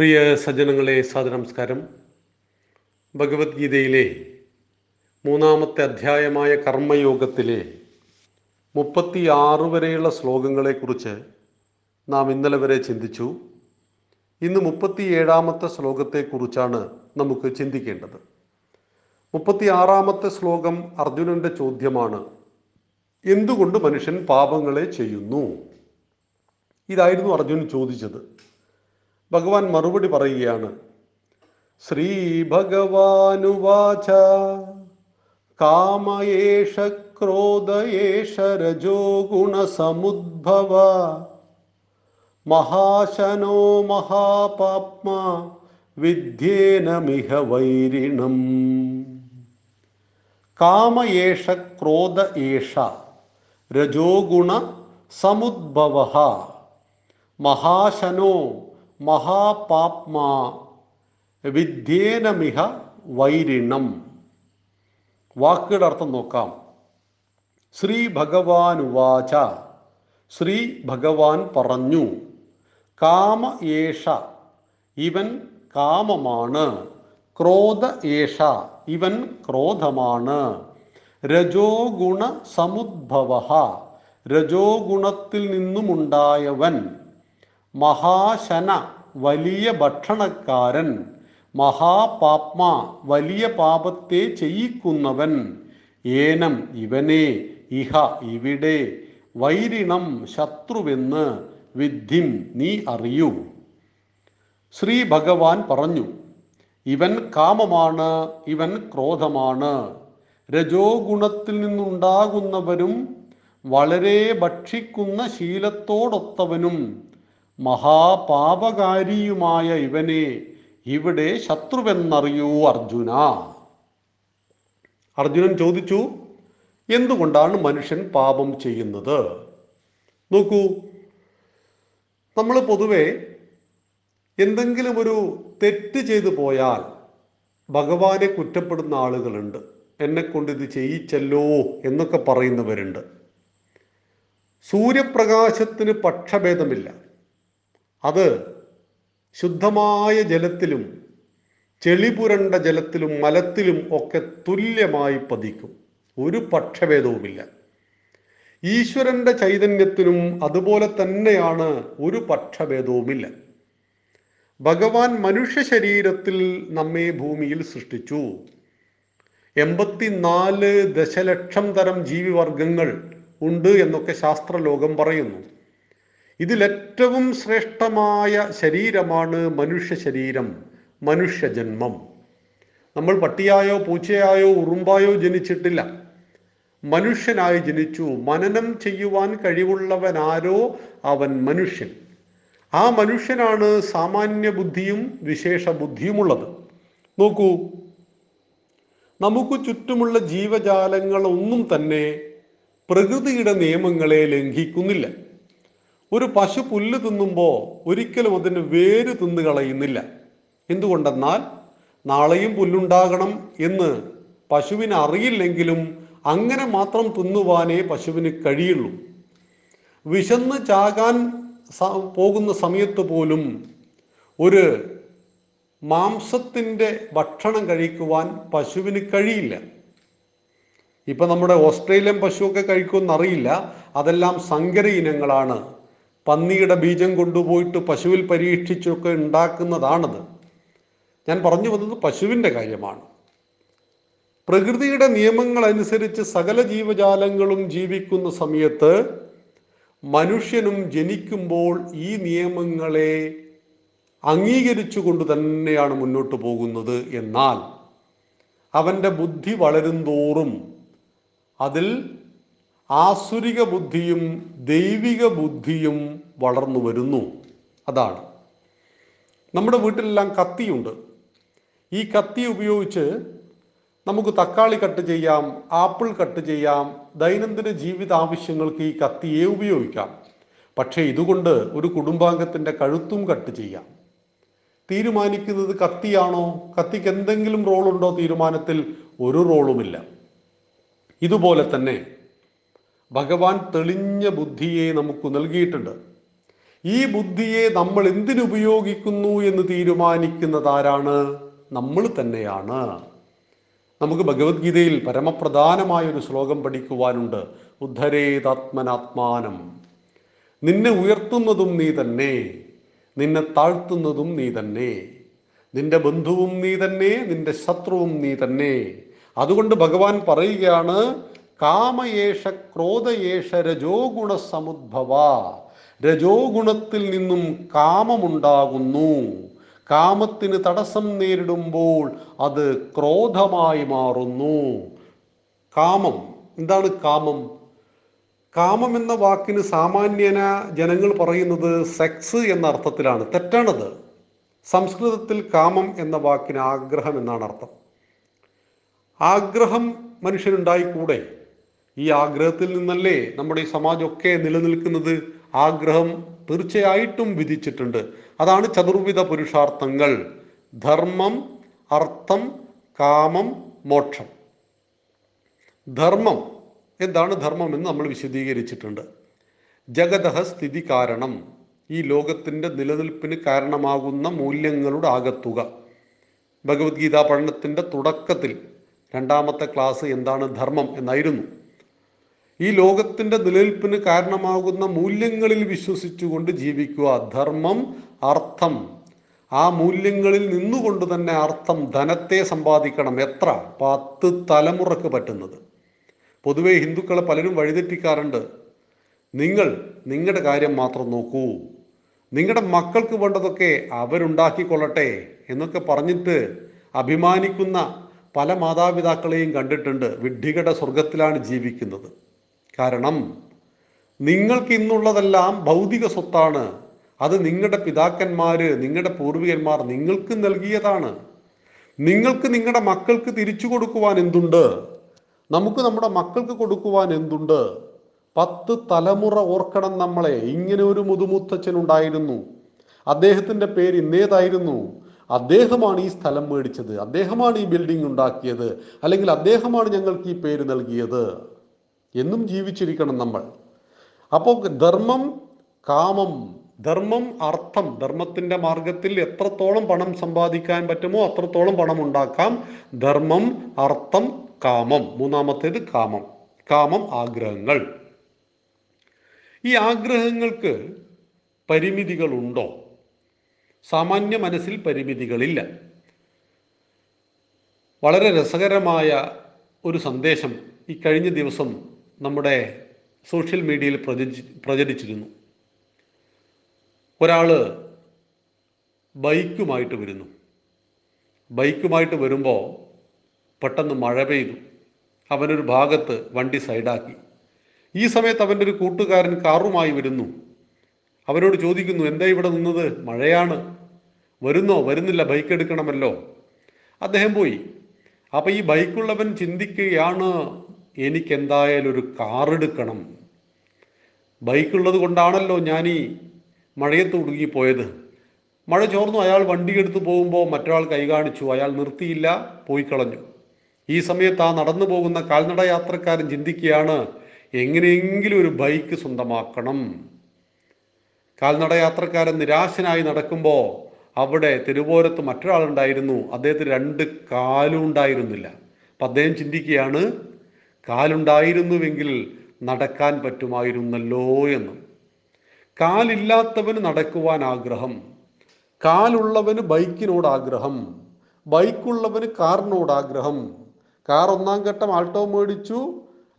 പ്രിയ സജ്ജനങ്ങളെ സാദനമസ്കാരം ഭഗവത്ഗീതയിലെ മൂന്നാമത്തെ അധ്യായമായ കർമ്മയോഗത്തിലെ മുപ്പത്തി ആറ് വരെയുള്ള ശ്ലോകങ്ങളെക്കുറിച്ച് നാം ഇന്നലെ വരെ ചിന്തിച്ചു. ഇന്ന് മുപ്പത്തി ഏഴാമത്തെ ശ്ലോകത്തെക്കുറിച്ചാണ് നമുക്ക് ചിന്തിക്കേണ്ടത്. മുപ്പത്തി ആറാമത്തെ ശ്ലോകം അർജുനന്റെ ചോദ്യമാണ്. എന്തുകൊണ്ട് മനുഷ്യൻ പാപങ്ങളെ ചെയ്യുന്നു? ഇതായിരുന്നു അർജുനൻ ചോദിച്ചത്. ഭഗവാൻ മറുപടി പറയുകയാണ് ശ്രീ ഭഗവാനുവാച കാമയേഷ ക്രോധയേഷ രജോ ഗുണസമുദ്ഭവ മഹാശനോ മഹാപാപ്മ വിദ്യേനമിഹ വൈരിണം. കാമയേഷ ക്രോധ ഏഷ രജോഗുണ സമുദ്ഭവ മഹാശനോ മഹാപാപ്മാ വിദ്യേനമിഹ വൈരിണം വാക്കുകളുടെ അർത്ഥം നോക്കാം. ശ്രീ ഭഗവാൻ ഉവാച ശ്രീ ഭഗവാൻ പറഞ്ഞു കാമ ഏഷ ഇവൻ കാമമാണ്. ക്രോധ ഏഷ ഇവൻ ക്രോധമാണ്. രജോഗുണ സമുദ്ഭവ രജോ ഗുണത്തിൽ നിന്നുമുണ്ടായവൻ. മഹാശന വലിയ ഭക്ഷണക്കാരൻ. മഹാപാപ്മ വലിയ പാപത്തെ ചെയ്യിക്കുന്നവൻ. ഏനം ഇവനെ ഇഹ ഇവിടെ. വൈരിണം ശത്രുവെന്ന് വിദ്ധിം നീ അറിയൂ. ശ്രീ ഭഗവാൻ പറഞ്ഞു ഇവൻ കാമമാണ് ഇവൻ ക്രോധമാണ്. രജോ ഗുണത്തിൽ നിന്നുണ്ടാകുന്നവരും വളരെ ഭക്ഷിക്കുന്ന ശീലത്തോടൊത്തവനും. മഹാപാപകാരിയുമായ ഇവനെ ഇവിടെ ശത്രുവെന്നറിയൂ അർജുന. അർജുനൻ ചോദിച്ചു എന്തുകൊണ്ടാണ് മനുഷ്യൻ പാപം ചെയ്യുന്നത്? നോക്കൂ നമ്മൾ പൊതുവെ എന്തെങ്കിലും ഒരു തെറ്റ് ചെയ്തു പോയാൽ ഭഗവാനെ കുറ്റപ്പെടുന്ന ആളുകളുണ്ട്. എന്നെ കൊണ്ട് ഇത് ചെയ്യിച്ചല്ലോ എന്നൊക്കെ പറയുന്നവരുണ്ട്. സൂര്യപ്രകാശത്തിന് പക്ഷഭേദമില്ല. അത് ശുദ്ധമായ ജലത്തിലും ചെളിപുരണ്ട ജലത്തിലും മലത്തിലും ഒക്കെ തുല്യമായി പതിക്കും. ഒരു പക്ഷഭേദവുമില്ല. ഈശ്വരന്റെ ചൈതന്യത്തിനും അതുപോലെ തന്നെയാണ് ഒരു പക്ഷഭേദവുമില്ല. ഭഗവാൻ മനുഷ്യ ശരീരത്തിൽ നമ്മെ ഭൂമിയിൽ സൃഷ്ടിച്ചു. എൺപത്തിനാല് ദശലക്ഷം തരം ജീവിവർഗങ്ങൾ ഉണ്ട് എന്നൊക്കെ ശാസ്ത്രലോകം പറയുന്നു. ഇതിലേറ്റവും ശ്രേഷ്ഠമായ ശരീരമാണ് മനുഷ്യ ശരീരം മനുഷ്യജന്മം നമ്മൾ പട്ടിയായോ പൂച്ചയായോ ഉറുമ്പായോ ജനിച്ചിട്ടില്ല. മനുഷ്യനായി ജനിച്ചു. മനനം ചെയ്യുവാൻ കഴിവുള്ളവനാരോ അവൻ മനുഷ്യൻ. ആ മനുഷ്യനാണ് സാമാന്യ ബുദ്ധിയും വിശേഷ ബുദ്ധിയുമുള്ളത്. നോക്കൂ നമുക്ക് ചുറ്റുമുള്ള ജീവജാലങ്ങളൊന്നും തന്നെ പ്രകൃതിയുടെ നിയമങ്ങളെ ലംഘിക്കുന്നില്ല. ഒരു പശു പുല്ല് തിന്നുമ്പോൾ ഒരിക്കലും അതിന് വേര് തിന്നു കളയുന്നില്ല. എന്തുകൊണ്ടെന്നാൽ നാളെയും പുല്ലുണ്ടാകണം എന്ന് പശുവിന് അറിയില്ലെങ്കിലും അങ്ങനെ മാത്രം തിന്നുവാനേ പശുവിന് കഴിയുള്ളൂ. വിശന്ന് ചാകാൻ പോകുന്ന സമയത്ത് പോലും ഒരു മാംസത്തിന്റെ ഭക്ഷണം കഴിക്കുവാൻ പശുവിന് കഴിയില്ല. ഇപ്പം നമ്മുടെ ഓസ്ട്രേലിയൻ പശുവൊക്കെ കഴിക്കുമെന്നറിയില്ല. അതെല്ലാം സങ്കര ഇനങ്ങളാണ്. പന്നിയുടെ ബീജം കൊണ്ടുപോയിട്ട് പശുവിൽ പരീക്ഷിച്ചൊക്കെ ഉണ്ടാക്കുന്നതാണത്. ഞാൻ പറഞ്ഞു വന്നത് പശുവിന്റെ കാര്യമാണ്. പ്രകൃതിയുടെ നിയമങ്ങൾ അനുസരിച്ച് സകല ജീവജാലങ്ങളും ജീവിക്കുന്ന സമയത്ത് മനുഷ്യനും ജനിക്കുമ്പോൾ ഈ നിയമങ്ങളെ അംഗീകരിച്ചുകൊണ്ട് തന്നെയാണ് മുന്നോട്ട് പോകുന്നത്. എന്നാൽ അവന്റെ ബുദ്ധി വളരുന്തോറും അതിൽ ആസുരിക ബുദ്ധിയും ദൈവിക ബുദ്ധിയും വളർന്നു വരുന്നു. അതാണ്. നമ്മുടെ വീട്ടിലെല്ലാം കത്തിയുണ്ട്. ഈ കത്തി ഉപയോഗിച്ച് നമുക്ക് തക്കാളി കട്ട് ചെയ്യാം ആപ്പിൾ കട്ട് ചെയ്യാം ദൈനംദിന ജീവിത ആവശ്യങ്ങൾക്ക് ഈ കത്തിയെ ഉപയോഗിക്കാം. പക്ഷേ ഇതുകൊണ്ട് ഒരു കുടുംബാംഗത്തിന്റെ കഴുത്തും കട്ട് ചെയ്യാം. തീരുമാനിക്കുന്നത് കത്തിയാണോ? കത്തിക്ക് എന്തെങ്കിലും റോളുണ്ടോ? തീരുമാനത്തിൽ ഒരു റോളുമില്ല. ഇതുപോലെ തന്നെ ഭഗവാൻ തെളിഞ്ഞ ബുദ്ധിയെ നമുക്ക് നൽകിയിട്ടുണ്ട്. ഈ ബുദ്ധിയെ നമ്മൾ എന്തിനുപയോഗിക്കുന്നു എന്ന് തീരുമാനിക്കുന്നത് ആരാണ്? നമ്മൾ തന്നെയാണ്. നമുക്ക് ഭഗവത്ഗീതയിൽ പരമപ്രധാനമായ ഒരു ശ്ലോകം പഠിക്കുവാനുണ്ട്. ഉദ്ധരേതാത്മനാത്മാനം നിന്നെ ഉയർത്തുന്നതും നീ തന്നെ. നിന്നെ താഴ്ത്തുന്നതും നീ തന്നെ. നിന്റെ ബന്ധുവും നീ തന്നെ. നിന്റെ ശത്രുവും നീ തന്നെ. അതുകൊണ്ട് ഭഗവാൻ പറയുകയാണ് കാമയേഷ ക്രോധയേഷ രജോ ഗുണസമുദ്ഭവ രജോ ഗുണത്തിൽ നിന്നും കാമമുണ്ടാകുന്നു. കാമത്തിന് തടസ്സം നേരിടുമ്പോൾ അത് ക്രോധമായി മാറുന്നു. കാമം. എന്താണ് കാമം? കാമം എന്ന വാക്കിന് സാമാന്യന ജനങ്ങൾ പറയുന്നത് സെക്സ് എന്ന അർത്ഥത്തിലാണ്. തെറ്റാണത്. സംസ്കൃതത്തിൽ കാമം എന്ന വാക്കിന് ആഗ്രഹം എന്നാണ് അർത്ഥം. ആഗ്രഹം മനുഷ്യനുണ്ടായിക്കൂടെ? ഈ ആഗ്രഹത്തിൽ നിന്നല്ലേ നമ്മുടെ ഈ സമാജമൊക്കെ നിലനിൽക്കുന്നത്. ആഗ്രഹം തീർച്ചയായിട്ടും വിധിച്ചിട്ടുണ്ട്. അതാണ് ചതുർവിധ പുരുഷാർത്ഥങ്ങൾ. ധർമ്മം അർത്ഥം കാമം മോക്ഷം. ധർമ്മം. എന്താണ് ധർമ്മം എന്ന് നമ്മൾ വിശദീകരിച്ചിട്ടുണ്ട്. ജഗതഹ സ്ഥിതി കാരണം. ഈ ലോകത്തിന്റെ നിലനിൽപ്പിന് കാരണമാകുന്ന മൂല്യങ്ങളുടെ ആകത്തുക. ഭഗവത്ഗീത പഠനത്തിന്റെ തുടക്കത്തിൽ രണ്ടാമത്തെ ക്ലാസ് എന്താണ് ധർമ്മം എന്നായിരുന്നു. ഈ ലോകത്തിന്റെ നിലനിൽപ്പിന് കാരണമാകുന്ന മൂല്യങ്ങളിൽ വിശ്വസിച്ചുകൊണ്ട് ജീവിക്കുക. ധർമ്മം അർത്ഥം. ആ മൂല്യങ്ങളിൽ നിന്നുകൊണ്ട് തന്നെ അർത്ഥം ധനത്തെ സമ്പാദിക്കണം. എത്ര? പത്ത് തലമുറയ്ക്ക് പറ്റുന്നത്. പൊതുവേ ഹിന്ദുക്കളെ പലരും വഴിതെറ്റിക്കാറുണ്ട്. നിങ്ങൾ നിങ്ങളുടെ കാര്യം മാത്രം നോക്കൂ. നിങ്ങളുടെ മക്കൾക്ക് വേണ്ടതൊക്കെ അവരുണ്ടാക്കിക്കൊള്ളട്ടെ എന്നൊക്കെ പറഞ്ഞിട്ട് അഭിമാനിക്കുന്ന പല മാതാപിതാക്കളെയും കണ്ടിട്ടുണ്ട്. വിഡ്ഢികളുടെ സ്വർഗത്തിലാണ് ജീവിക്കുന്നത്. കാരണം നിങ്ങൾക്ക് ഇന്നുള്ളതെല്ലാം ഭൗതിക സ്വത്താണ്. അത് നിങ്ങളുടെ പിതാക്കന്മാര് നിങ്ങളുടെ പൂർവികന്മാർ നിങ്ങൾക്ക് നൽകിയതാണ്. നിങ്ങൾക്ക് നിങ്ങളുടെ മക്കൾക്ക് തിരിച്ചു കൊടുക്കുവാൻ എന്തുണ്ട്? നമുക്ക് നമ്മുടെ മക്കൾക്ക് കൊടുക്കുവാൻ എന്തുണ്ട്? പത്ത് തലമുറ ഓർക്കണം നമ്മളെ. ഇങ്ങനെ ഒരു മുതുമുത്തച്ഛൻ ഉണ്ടായിരുന്നു. അദ്ദേഹത്തിന്റെ പേര് ഇന്നേതായിരുന്നു. അദ്ദേഹമാണ് ഈ സ്ഥലം മേടിച്ചത്. അദ്ദേഹമാണ് ഈ ബിൽഡിംഗ് ഉണ്ടാക്കിയത്. അല്ലെങ്കിൽ അദ്ദേഹമാണ് ഞങ്ങൾക്ക് ഈ പേര് നൽകിയത്. എന്നും ജീവിച്ചിരിക്കണം നമ്മൾ. അപ്പോൾ ധർമ്മം കാമം ധർമ്മം അർത്ഥം ധർമ്മത്തിന്റെ മാർഗത്തിൽ എത്രത്തോളം പണം സമ്പാദിക്കാൻ പറ്റുമോ അത്രത്തോളം പണം ഉണ്ടാക്കാം. ധർമ്മം അർത്ഥം കാമം. മൂന്നാമത്തേത് കാമം. കാമം ആഗ്രഹങ്ങൾ. ഈ ആഗ്രഹങ്ങൾക്ക് പരിമിതികളുണ്ടോ? സാമാന്യ മനസ്സിൽ പരിമിതികളില്ല. വളരെ രസകരമായ ഒരു സന്ദേശം ഈ കഴിഞ്ഞ ദിവസം നമ്മുടെ സോഷ്യൽ മീഡിയയിൽ പ്രചരി പ്രചരിച്ചിരുന്നു. ഒരാൾ ബൈക്കുമായിട്ട് വരുന്നു. ബൈക്കുമായിട്ട് വരുമ്പോൾ പെട്ടെന്ന് മഴ പെയ്തു. അവനൊരു ഭാഗത്ത് വണ്ടി സൈഡാക്കി. ഈ സമയത്ത് അവന്റെ ഒരു കൂട്ടുകാരൻ കാറുമായി വരുന്നു. അവനോട് ചോദിക്കുന്നു എന്താ ഇവിടെ നിന്നത്? മഴയാണ്. വരുന്നോ? വരുന്നില്ല. ബൈക്ക് എടുക്കണമല്ലോ. അദ്ദേഹം പോയി. അപ്പോൾ ഈ ബൈക്കുള്ളവൻ ചിന്തിക്കുകയാണ് എനിക്ക് എന്തായാലും ഒരു കാറെടുക്കണം. ബൈക്കുള്ളത് കൊണ്ടാണല്ലോ ഞാൻ ഈ മഴയത്ത് ഒടുങ്ങിപ്പോയത്. മഴ ചോർന്നു അയാൾ വണ്ടി എടുത്ത് പോകുമ്പോൾ മറ്റൊരാൾ കൈ കാണിച്ചു. അയാൾ നിർത്തിയില്ല പോയി കളഞ്ഞു. ഈ സമയത്ത് ആ നടന്നു പോകുന്ന കാൽനട യാത്രക്കാരൻ ചിന്തിക്കുകയാണ് എങ്ങനെയെങ്കിലും ഒരു ബൈക്ക് സ്വന്തമാക്കണം. കാൽനട യാത്രക്കാരൻ നിരാശനായി നടക്കുമ്പോൾ അവിടെ തിരുവോരത്ത് മറ്റൊരാളുണ്ടായിരുന്നു. അദ്ദേഹത്തിന് രണ്ട് കാലും ഉണ്ടായിരുന്നില്ല. അപ്പം അദ്ദേഹം ചിന്തിക്കുകയാണ് കാലുണ്ടായിരുന്നുവെങ്കിൽ നടക്കാൻ പറ്റുമായിരുന്നല്ലോ എന്ന്. കാലില്ലാത്തവന് നടക്കുവാൻ ആഗ്രഹം കാലുള്ളവന് ബൈക്കിനോട് ആഗ്രഹം ബൈക്കുള്ളവന് കാറിനോട് ആഗ്രഹം. കാർ ഒന്നാം ഘട്ടം ആൾട്ടോ മേടിച്ചു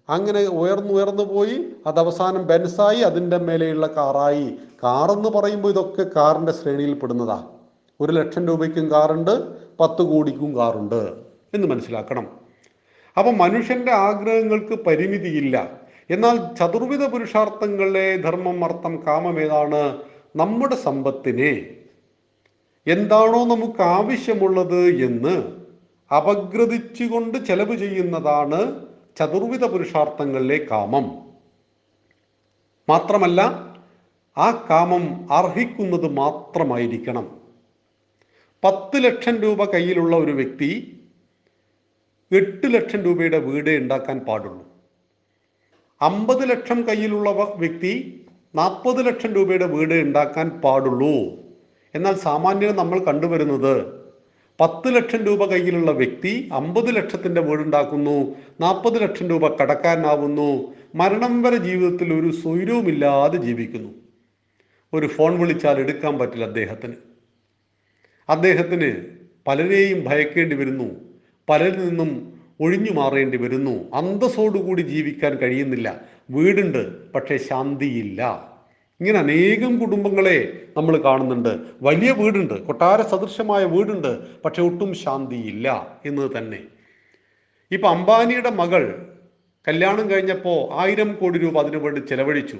അങ്ങനെ ഉയർന്നുയർന്നു പോയി അത് അവസാനം ബെൻസായി അതിന്റെ മേലെയുള്ള കാറായി. കാറെന്ന് പറയുമ്പോൾ ഇതൊക്കെ കാറിന്റെ ശ്രേണിയിൽ പെടുന്നതാ. ഒരു ലക്ഷം രൂപയ്ക്കും കാറുണ്ട് പത്ത് കോടിക്കും കാറുണ്ട് എന്ന് മനസ്സിലാക്കണം. അപ്പം മനുഷ്യന്റെ ആഗ്രഹങ്ങൾക്ക് പരിമിതിയില്ല. എന്നാൽ ചതുർവിധ പുരുഷാർത്ഥങ്ങളിലെ ധർമ്മം അർത്ഥം കാമം ഏതാണ്? നമ്മുടെ സമ്പത്തിനെ. എന്താണോ നമുക്ക് ആവശ്യമുള്ളത് എന്ന് അപഗ്രഥിച്ചുകൊണ്ട് ചെലവ് ചെയ്യുന്നതാണ് ചതുർവിധ പുരുഷാർത്ഥങ്ങളിലെ കാമം. മാത്രമല്ല ആ കാമം അർഹിക്കുന്നത് മാത്രമായിരിക്കണം. പത്ത് ലക്ഷം രൂപ കയ്യിലുള്ള ഒരു വ്യക്തി എട്ട് ലക്ഷം രൂപയുടെ വീട് ഉണ്ടാക്കാൻ പാടുള്ളൂ. അമ്പത് ലക്ഷം കയ്യിലുള്ള വ്യക്തി നാൽപ്പത് ലക്ഷം രൂപയുടെ വീട് ഉണ്ടാക്കാൻ പാടുള്ളൂ. എന്നാൽ സാമാന്യം നമ്മൾ കണ്ടുവരുന്നത് പത്ത് ലക്ഷം രൂപ കയ്യിലുള്ള വ്യക്തി അമ്പത് ലക്ഷത്തിന്റെ വീടുണ്ടാക്കുന്നു നാൽപ്പത് ലക്ഷം രൂപ കടക്കാരനാവുന്നു മരണം വരെ ജീവിതത്തിൽ ഒരു സ്വൈരവുമില്ലാതെ ജീവിക്കുന്നു. ഒരു ഫോൺ വിളിച്ചാൽ എടുക്കാൻ പറ്റില്ല അദ്ദേഹത്തിന്. അദ്ദേഹത്തിന് പലരെയും ഭയക്കേണ്ടി വരുന്നു. പലരിൽ നിന്നും ഒഴിഞ്ഞു മാറേണ്ടി വരുന്നു. അന്തസ്സോടുകൂടി ജീവിക്കാൻ കഴിയുന്നില്ല. വീടുണ്ട് പക്ഷേ ശാന്തിയില്ല. ഇങ്ങനെ അനേകം കുടുംബങ്ങളെ നമ്മൾ കാണുന്നുണ്ട്. വലിയ വീടുണ്ട് കൊട്ടാര സദൃശമായ വീടുണ്ട് പക്ഷെ ഒട്ടും ശാന്തിയില്ല എന്ന് തന്നെ. ഇപ്പം അംബാനിയുടെ മകൾ കല്യാണം കഴിഞ്ഞപ്പോൾ ആയിരം കോടി രൂപ അതിനു വേണ്ടി ചെലവഴിച്ചു.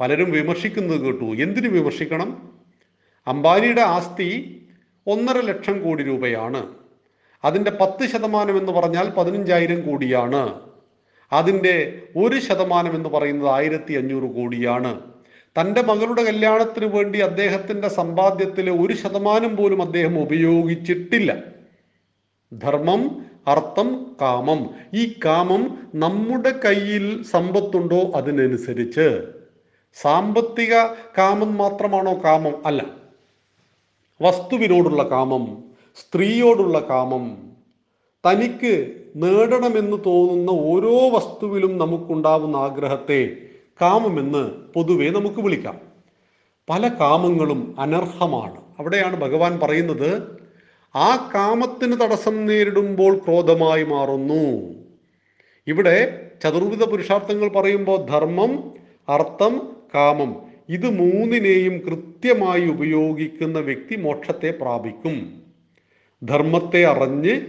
പലരും വിമർശിക്കുന്നത് കേട്ടു. എന്തിനു വിമർശിക്കണം? അംബാനിയുടെ ആസ്തി ഒന്നര ലക്ഷം കോടി രൂപയാണ്. അതിന്റെ പത്ത് ശതമാനം എന്ന് പറഞ്ഞാൽ പതിനഞ്ചായിരം കോടിയാണ്. അതിന്റെ ഒരു ശതമാനം എന്ന് പറയുന്നത് ആയിരത്തി അഞ്ഞൂറ് കോടിയാണ്. തന്റെ മകളുടെ കല്യാണത്തിന് വേണ്ടി അദ്ദേഹത്തിന്റെ സമ്പാദ്യത്തിലെ ഒരു ശതമാനം പോലും അദ്ദേഹം ഉപയോഗിച്ചിട്ടില്ല. ധർമ്മം അർത്ഥം കാമം. ഈ കാമം നമ്മുടെ കയ്യിൽ സമ്പത്തുണ്ടോ അതിനനുസരിച്ച്? സാമ്പത്തിക കാമം മാത്രമാണോ കാമം? അല്ല. വസ്തുവിനോടുള്ള കാമം സ്ത്രീയോടുള്ള കാമം. തനിക്ക് നേടണമെന്ന് തോന്നുന്ന ഓരോ വസ്തുവിലും നമുക്കുണ്ടാവുന്ന ആഗ്രഹത്തെ കാമമെന്ന് പൊതുവെ നമുക്ക് വിളിക്കാം. പല കാമങ്ങളും അനർഹമാണ്. അവിടെയാണ് ഭഗവാൻ പറയുന്നത് ആ കാമത്തിന് തടസ്സം നേരിടുമ്പോൾ ക്രോധമായി മാറുന്നു. ഇവിടെ ചതുർവിധ പുരുഷാർത്ഥങ്ങൾ പറയുമ്പോൾ ധർമ്മം അർത്ഥം കാമം ഇത് മൂന്നിനെയും കൃത്യമായി ഉപയോഗിക്കുന്ന വ്യക്തി മോക്ഷത്തെ പ്രാപിക്കും. ധർമ്മത്തെ അറിഞ്ഞ്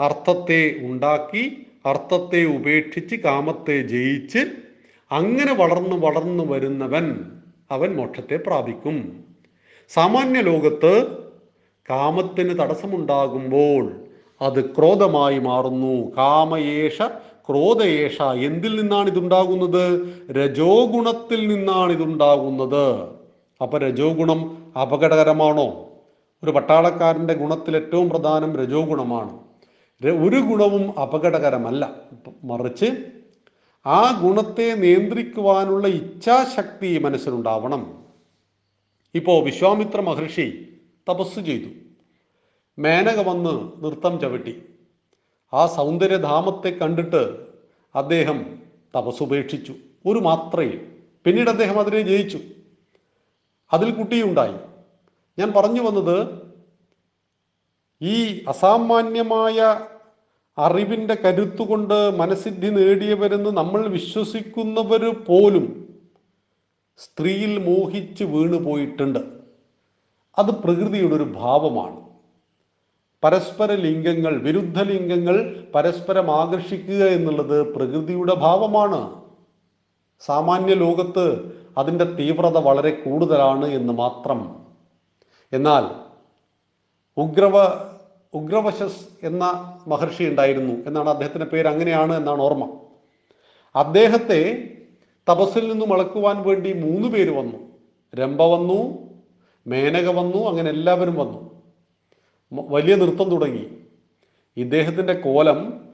അർത്ഥത്തെ ഉണ്ടാക്കി അർത്ഥത്തെ ഉപേക്ഷിച്ച് കാമത്തെ ജയിച്ച് അങ്ങനെ വളർന്നു വളർന്നു വരുന്നവൻ അവൻ മോക്ഷത്തെ പ്രാപിക്കും. സാമാന്യ ലോകത്ത് കാമത്തിന് തടസ്സമുണ്ടാകുമ്പോൾ അത് ക്രോധമായി മാറുന്നു. കാമയേഷ ക്രോധയേഷ എന്തിൽ നിന്നാണ് ഇതുണ്ടാകുന്നത്? രജോ ഗുണത്തിൽ നിന്നാണ് ഇതുണ്ടാകുന്നത്. അപ്പൊ രജോ ഗുണം അപകടകരമാണോ? ഒരു പട്ടാളക്കാരന്റെ ഗുണത്തിൽ ഏറ്റവും പ്രധാനം രജോ ഗുണമാണ്. ഒരു ഗുണവും അപകടകരമല്ല. മറിച്ച് ആ ഗുണത്തെ നിയന്ത്രിക്കുവാനുള്ള ഇച്ഛാശക്തി മനസ്സിലുണ്ടാവണം ഇപ്പോൾ വിശ്വാമിത്ര മഹർഷി തപസ് ചെയ്തു. മേനക വന്ന് നൃത്തം ചവിട്ടി. ആ സൗന്ദര്യധാമത്തെ കണ്ടിട്ട് അദ്ദേഹം തപസ്സുപേക്ഷിച്ചു. ഒരു മാത്രയിൽ. പിന്നീട് അദ്ദേഹം അതിനെ ജയിച്ചു. അതിൽ കുട്ടിയുണ്ടായി. ഞാൻ പറഞ്ഞു വന്നത് ഈ അസാമാന്യമായ അറിവിന്റെ കരുത്തുകൊണ്ട് മനസ്സിദ്ധി നേടിയവരെന്ന് നമ്മൾ വിശ്വസിക്കുന്നവർ പോലും സ്ത്രീയിൽ മോഹിച്ച് വീണു പോയിട്ടുണ്ട്. അത് പ്രകൃതിയുടെ ഒരു ഭാവമാണ്. പരസ്പര ലിംഗങ്ങൾ വിരുദ്ധ ലിംഗങ്ങൾ പരസ്പരം ആകർഷിക്കുക എന്നുള്ളത് പ്രകൃതിയുടെ ഭാവമാണ്. സാമാന്യ ലോകത്ത് അതിന്റെ തീവ്രത വളരെ കൂടുതലാണ് എന്ന് മാത്രം എന്നാൽ ഉഗ്രവ ഉഗ്രവശസ് എന്ന മഹർഷി ഉണ്ടായിരുന്നു എന്നാണ് അദ്ദേഹത്തിന്റെ പേര് അങ്ങനെയാണ് എന്നാണ് ഓർമ്മ. അദ്ദേഹത്തെ തപസ്സിൽ നിന്നും അളക്കുവാൻ വേണ്ടി മൂന്ന് പേര് വന്നു. രംഭ വന്നു മേനക വന്നു അങ്ങനെ എല്ലാവരും വന്നു. വലിയ നൃത്തം തുടങ്ങി. ഇദ്ദേഹത്തിന്റെ കോലം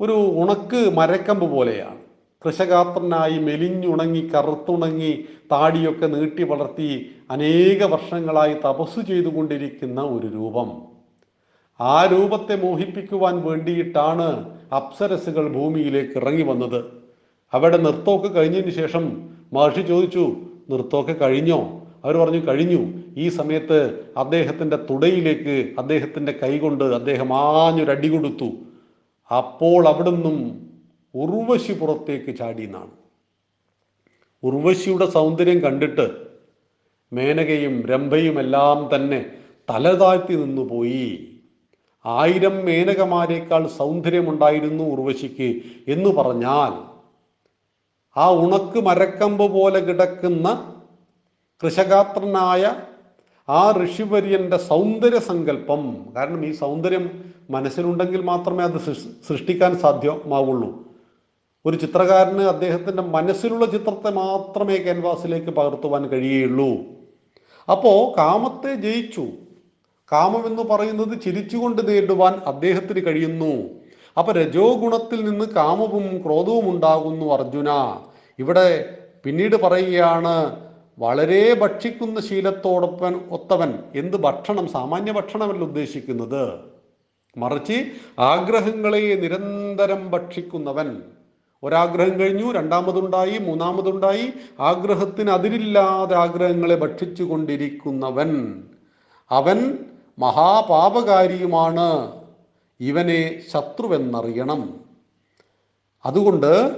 ഒരു ഉണക്ക് മരക്കമ്പ് പോലെയാണ്. കൃഷഗാത്രനായി മെലിഞ്ഞുണങ്ങി കറുത്തുണങ്ങി താടിയൊക്കെ നീട്ടി വളർത്തി അനേക വർഷങ്ങളായി തപസ്സു ചെയ്തുകൊണ്ടിരിക്കുന്ന ഒരു രൂപം. ആ രൂപത്തെ മോഹിപ്പിക്കുവാൻ വേണ്ടിയിട്ടാണ് അപ്സരസുകൾ ഭൂമിയിലേക്ക് ഇറങ്ങി വന്നത്. അവിടെ നൃത്തമൊക്കെ കഴിഞ്ഞതിന് ശേഷം മഹർഷി ചോദിച്ചു നൃത്തമൊക്കെ കഴിഞ്ഞോ? അവർ പറഞ്ഞു കഴിഞ്ഞു. ഈ സമയത്ത് അദ്ദേഹത്തിന്റെ തുടയിലേക്ക് അദ്ദേഹത്തിന്റെ കൈകൊണ്ട് അദ്ദേഹം ആഞ്ഞൊരടി കൊടുത്തു. അപ്പോൾ അവിടുന്നും ഉർവശി പുറത്തേക്ക് ചാടിയെന്നാണ്. ഉർവശിയുടെ സൗന്ദര്യം കണ്ടിട്ട് മേനകയും രംഭയും എല്ലാം തന്നെ തലതാഴ്ത്തി നിന്നുപോയി. ആയിരം മേനകമാരേക്കാൾ സൗന്ദര്യമുണ്ടായിരുന്നു ഉർവശിക്ക് എന്ന് പറഞ്ഞാൽ ആ ഉണക്ക് മരക്കമ്പ് പോലെ കിടക്കുന്ന കൃഷഗാത്രനായ ആ ഋഷിവര്യന്റെ സൗന്ദര്യ സങ്കല്പം. കാരണം ഈ സൗന്ദര്യം മനസ്സിലുണ്ടെങ്കിൽ മാത്രമേ അത് സൃഷ്ടിക്കാൻ സാധ്യമാവുള്ളൂ. ഒരു ചിത്രകാരന് അദ്ദേഹത്തിന്റെ മനസ്സിലുള്ള ചിത്രത്തെ മാത്രമേ ക്യാൻവാസിലേക്ക് പകർത്തുവാൻ കഴിയുള്ളൂ അപ്പോൾ കാമത്തെ ജയിച്ചു. കാമം എന്ന് പറയുന്നത് ചിരിച്ചുകൊണ്ട് നേരിടുവാൻ അദ്ദേഹത്തിന് കഴിയുന്നു. അപ്പൊ രജോ ഗുണത്തിൽ നിന്ന് കാമവും ക്രോധവും ഉണ്ടാകുന്നു അർജുന. ഇവിടെ പിന്നീട് പറയുകയാണ് വളരെ ഭക്ഷിക്കുന്ന ശീലത്തോടൊപ്പൻ ഒത്തവൻ എന്ത് ഭക്ഷണം സാമാന്യ ഭക്ഷണമല്ല ഉദ്ദേശിക്കുന്നത്? മറിച്ച് ആഗ്രഹങ്ങളെ നിരന്തരം ഭക്ഷിക്കുന്നവൻ. ഒരാഗ്രഹം കഴിഞ്ഞു രണ്ടാമതുണ്ടായി മൂന്നാമതുണ്ടായി. ആഗ്രഹത്തിന് അതിരില്ലാതെ ആഗ്രഹങ്ങളെ ഭക്ഷിച്ചു കൊണ്ടിരിക്കുന്നവൻ അവൻ മഹാപാപകാരിയുമാണ്. ഇവനെ ശത്രുവെന്നറിയണം. അതുകൊണ്ട്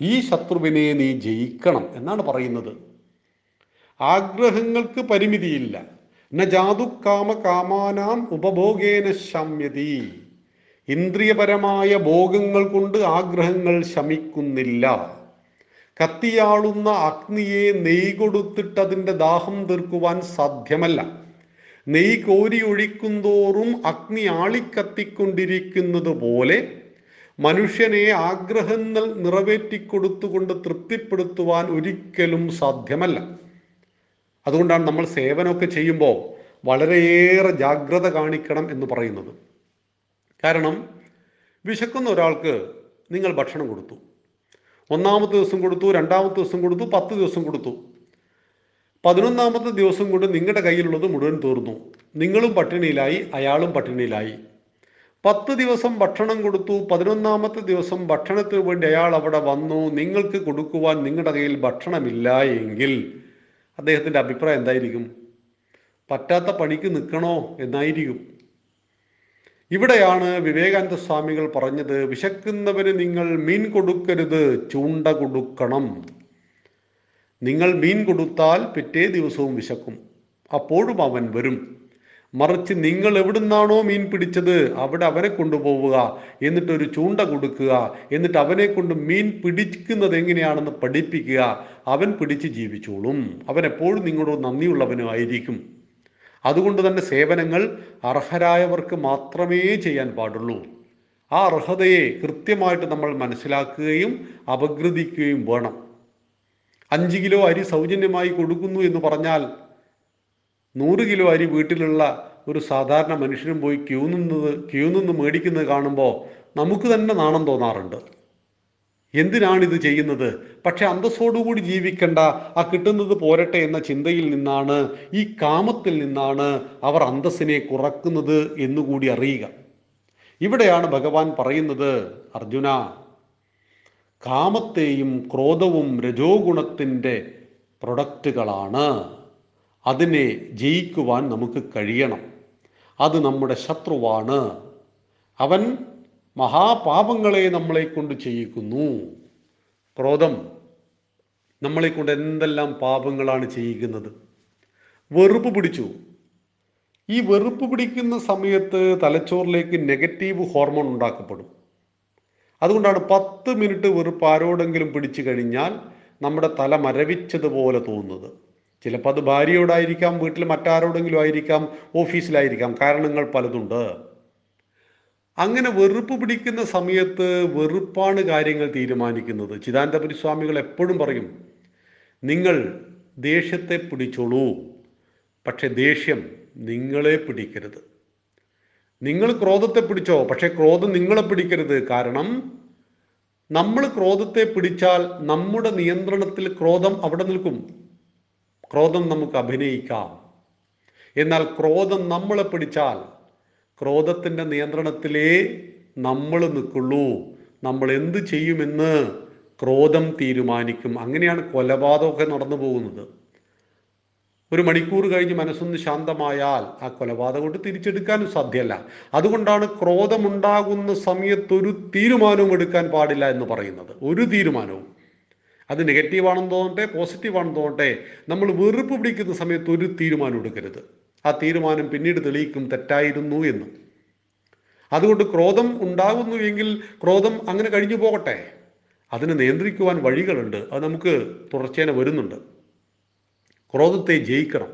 ഈ ശത്രുവിനെ നീ ജയിക്കണം എന്നാണ് പറയുന്നത്. ആഗ്രഹങ്ങൾക്ക് പരിമിതിയില്ല. ന ജാതുക്കാമ കാമാനാം ഉപഭോഗേന ശമ്യതി. ഇന്ദ്രിയപരമായ ഭോഗങ്ങൾ കൊണ്ട് ആഗ്രഹങ്ങൾ ശമിക്കുന്നില്ല. കത്തിയാളുന്ന അഗ്നിയെ നെയ് കൊടുത്തിട്ട് അതിന്റെ ദാഹം തീർക്കുവാൻ സാധ്യമല്ല. നെയ് കോരി ഒഴിക്കുന്തോറും അഗ്നി ആളിക്കത്തിക്കൊണ്ടിരിക്കുന്നത് പോലെ മനുഷ്യനെ ആഗ്രഹങ്ങൾ നിറവേറ്റിക്കൊടുത്തുകൊണ്ട് തൃപ്തിപ്പെടുത്തുവാൻ ഒരിക്കലും സാധ്യമല്ല. അതുകൊണ്ടാണ് നമ്മൾ സേവനമൊക്കെ ചെയ്യുമ്പോൾ വളരെയേറെ ജാഗ്രത കാണിക്കണം എന്ന് പറയുന്നത്. കാരണം വിശക്കുന്ന ഒരാൾക്ക് നിങ്ങൾ ഭക്ഷണം കൊടുത്തു. ഒന്നാമത്തെ ദിവസം കൊടുത്തു രണ്ടാമത്തെ ദിവസം കൊടുത്തു പത്ത് ദിവസം കൊടുത്തു. പതിനൊന്നാമത്തെ ദിവസം കൊണ്ട് നിങ്ങളുടെ കയ്യിലുള്ളത് മുഴുവൻ തീർന്നു. നിങ്ങളും പട്ടിണിയിലായി അയാളും പട്ടിണിയിലായി. പത്ത് ദിവസം ഭക്ഷണം കൊടുത്തു പതിനൊന്നാമത്തെ ദിവസം ഭക്ഷണത്തിന് വേണ്ടി അയാൾ അവിടെ വന്നു. നിങ്ങൾക്ക് കൊടുക്കുവാൻ നിങ്ങളുടെ കയ്യിൽ ഭക്ഷണമില്ല എങ്കിൽ അദ്ദേഹത്തിന്റെ അഭിപ്രായം എന്തായിരിക്കും? പറ്റാത്ത പണിക്ക് നിൽക്കണോ? എന്നായിരിക്കും. ഇവിടെയാണ് വിവേകാനന്ദ സ്വാമികൾ പറഞ്ഞത് വിശക്കുന്നവന് നിങ്ങൾ മീൻ കൊടുക്കരുത് ചൂണ്ട കൊടുക്കണം. നിങ്ങൾ മീൻ കൊടുത്താൽ പിറ്റേ ദിവസവും വിശക്കും അപ്പോഴും അവൻ വരും. മറിച്ച് നിങ്ങൾ എവിടുന്നാണോ മീൻ പിടിച്ചത് അവിടെ അവനെ കൊണ്ടുപോവുക എന്നിട്ട് ഒരു ചൂണ്ട കൊടുക്കുക എന്നിട്ട് അവനെ കൊണ്ട് മീൻ പിടിക്കുന്നത് എങ്ങനെയാണെന്ന് പഠിപ്പിക്കുക. അവൻ പിടിച്ച് ജീവിച്ചോളും. അവൻ എപ്പോഴും നിങ്ങളോട് നന്ദിയുള്ളവനും ആയിരിക്കും അതുകൊണ്ട് തന്നെ സേവനങ്ങൾ അർഹരായവർക്ക് മാത്രമേ ചെയ്യാൻ പാടുള്ളൂ. ആ അർഹതയെ കൃത്യമായിട്ട് നമ്മൾ മനസ്സിലാക്കുകയും അപഗ്രഥിക്കുകയും വേണം. അഞ്ച് കിലോ അരി സൗജന്യമായി കൊടുക്കുന്നു എന്ന് പറഞ്ഞാൽ നൂറ് കിലോ അരി വീട്ടിലുള്ള ഒരു സാധാരണ മനുഷ്യനും പോയി ക്യൂ നിന്നത് ക്യൂ നിന്ന് മേടിക്കുന്നത് കാണുമ്പോൾ നമുക്ക് തന്നെ നാണം തോന്നാറുണ്ട്. എന്തിനാണ് ഇത് ചെയ്യുന്നത്? പക്ഷെ അന്തസ്സോടുകൂടി ജീവിക്കേണ്ട ആ കിട്ടുന്നത് പോരട്ടെ എന്ന ചിന്തയിൽ നിന്നാണ് ഈ കാമത്തിൽ നിന്നാണ് അവർ അന്തസ്സിനെ കുറക്കുന്നത് എന്നുകൂടി അറിയുക. ഇവിടെയാണ് ഭഗവാൻ പറയുന്നത് അർജുന കാമത്തെയും ക്രോധവും രജോ ഗുണത്തിന്റെ പ്രൊഡക്റ്റുകളാണ്. അതിനെ ജയിക്കുവാൻ നമുക്ക് കഴിയണം. അത് നമ്മുടെ ശത്രുവാണ്. അവൻ മഹാപാപങ്ങളെ നമ്മളെ കൊണ്ട് ചെയ്യിക്കുന്നു. ക്രോധം നമ്മളെ കൊണ്ട് എന്തെല്ലാം പാപങ്ങളാണ് ചെയ്യിക്കുന്നത് വെറുപ്പ് പിടിച്ചു. ഈ വെറുപ്പ് പിടിക്കുന്ന സമയത്ത് തലച്ചോറിലേക്ക് നെഗറ്റീവ് ഹോർമോൺ ഉണ്ടാക്കപ്പെടും. അതുകൊണ്ടാണ് പത്ത് മിനിറ്റ് വെറുപ്പ് ആരോടെങ്കിലും പിടിച്ചു കഴിഞ്ഞാൽ നമ്മുടെ തല മരവിച്ചതുപോലെ തോന്നുന്നത്. ചിലപ്പോൾ അത് ഭാര്യയോടായിരിക്കാം വീട്ടിൽ മറ്റാരോടെങ്കിലും ആയിരിക്കാം ഓഫീസിലായിരിക്കാം. കാരണങ്ങൾ പലതുണ്ട്. അങ്ങനെ വെറുപ്പ് പിടിക്കുന്ന സമയത്ത് വെറുപ്പാണ് കാര്യങ്ങൾ തീരുമാനിക്കുന്നത്. ചിദാനന്ദപുരി സ്വാമികൾ എപ്പോഴും പറയും നിങ്ങൾ ദേഷ്യത്തെ പിടിച്ചോളൂ പക്ഷെ ദേഷ്യം നിങ്ങളെ പിടിക്കരുത്. നിങ്ങൾ ക്രോധത്തെ പിടിച്ചോ പക്ഷെ ക്രോധം നിങ്ങളെ പിടിക്കരുത്. കാരണം നമ്മൾ ക്രോധത്തെ പിടിച്ചാൽ നമ്മുടെ നിയന്ത്രണത്തിൽ ക്രോധം അവിടെ നിൽക്കും. ക്രോധം നമുക്ക് അഭിനയിക്കാം. എന്നാൽ ക്രോധം നമ്മളെ പിടിച്ചാൽ ക്രോധത്തിന്റെ നിയന്ത്രണത്തിലേ നമ്മൾ നിൽക്കുള്ളൂ. നമ്മൾ എന്ത് ചെയ്യുമെന്ന് ക്രോധം തീരുമാനിക്കും. അങ്ങനെയാണ് കൊലപാതകമൊക്കെ നടന്നു പോകുന്നത്. ഒരു മണിക്കൂർ കഴിഞ്ഞ് മനസ്സൊന്ന് ശാന്തമായാൽ ആ കൊലപാതകം കൊണ്ട് തിരിച്ചെടുക്കാനും സാധ്യമല്ല. അതുകൊണ്ടാണ് ക്രോധമുണ്ടാകുന്ന സമയത്ത് ഒരു തീരുമാനവും എടുക്കാൻ പാടില്ല എന്ന് പറയുന്നത്. ഒരു തീരുമാനവും. അത് നെഗറ്റീവാണെന്ന് തോന്നട്ടെ പോസിറ്റീവാണെന്ന് തോന്നട്ടെ നമ്മൾ വെറുപ്പ് പിടിക്കുന്ന സമയത്ത് ഒരു തീരുമാനം എടുക്കരുത്. ആ തീരുമാനം പിന്നീട് തെളിയിക്കും തെറ്റായിരുന്നു എന്ന്. അതുകൊണ്ട് ക്രോധം ഉണ്ടാകുന്നു എങ്കിൽ ക്രോധം അങ്ങനെ കഴിഞ്ഞു പോകട്ടെ. അതിനെ നിയന്ത്രിക്കുവാൻ വഴികളുണ്ട്. അത് നമുക്ക് തുടർച്ചേന വരുന്നുണ്ട്. ക്രോധത്തെ ജയിക്കണം.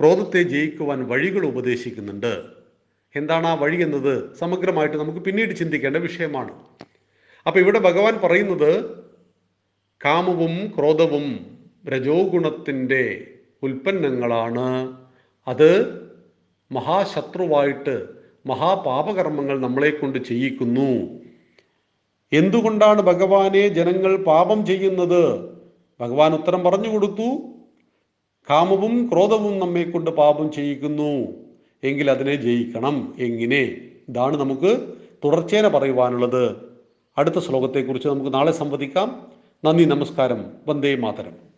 ക്രോധത്തെ ജയിക്കുവാൻ വഴികൾ ഉപദേശിക്കുന്നുണ്ട്. എന്താണ് ആ വഴി എന്നത്? സമഗ്രമായിട്ട് നമുക്ക് പിന്നീട് ചിന്തിക്കേണ്ട വിഷയമാണ്. അപ്പോൾ ഇവിടെ ഭഗവാൻ പറയുന്നത് കാമവും ക്രോധവും രജോഗുണത്തിന്റെ ഉൽപ്പന്നങ്ങളാണ്. അത് മഹാശത്രുവായിട്ട് മഹാപാപകർമ്മങ്ങൾ നമ്മളെ കൊണ്ട് ചെയ്യിക്കുന്നു. എന്തുകൊണ്ടാണ് ഭഗവാനെ ജനങ്ങൾ പാപം ചെയ്യുന്നത്? ഭഗവാൻ ഉത്തരം പറഞ്ഞു കൊടുത്തു. കാമവും ക്രോധവും നമ്മെ കൊണ്ട് പാപം ചെയ്യിക്കുന്നു. എങ്കിൽ അതിനെ ജയിക്കണം. എങ്ങനെ? ഇതാണ് നമുക്ക് തുടർച്ചേന പറയുവാനുള്ളത്. അടുത്ത ശ്ലോകത്തെക്കുറിച്ച് നമുക്ക് നാളെ സംവദിക്കാം. നന്ദി നമസ്കാരം. വന്ദേ മാതരം.